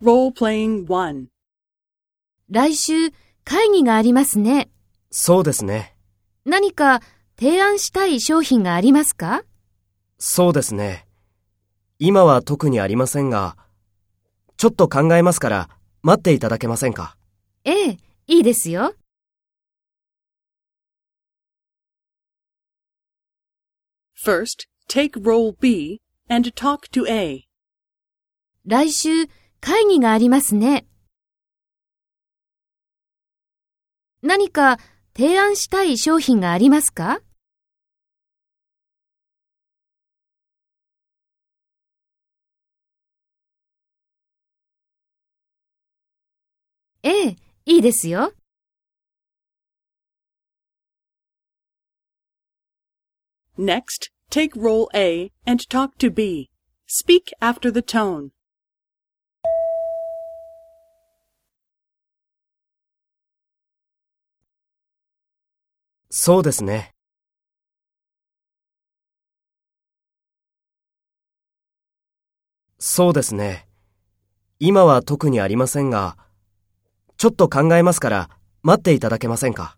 Role-playing 1. 来週会議がありますね。そうですね。何か提案したい商品がありますか？そうですね。今は特にありませんが、ちょっと考えますから待っていただけませんか？ええ、いいですよ。First, take role B and talk to A. 来週会議がありますね。何か提案したい商品がありますかええ、いいですよ。Next, take role A and talk to B. Speak after the tone. そうですね。そうですね。今は特にありませんが、ちょっと考えますから待っていただけませんか？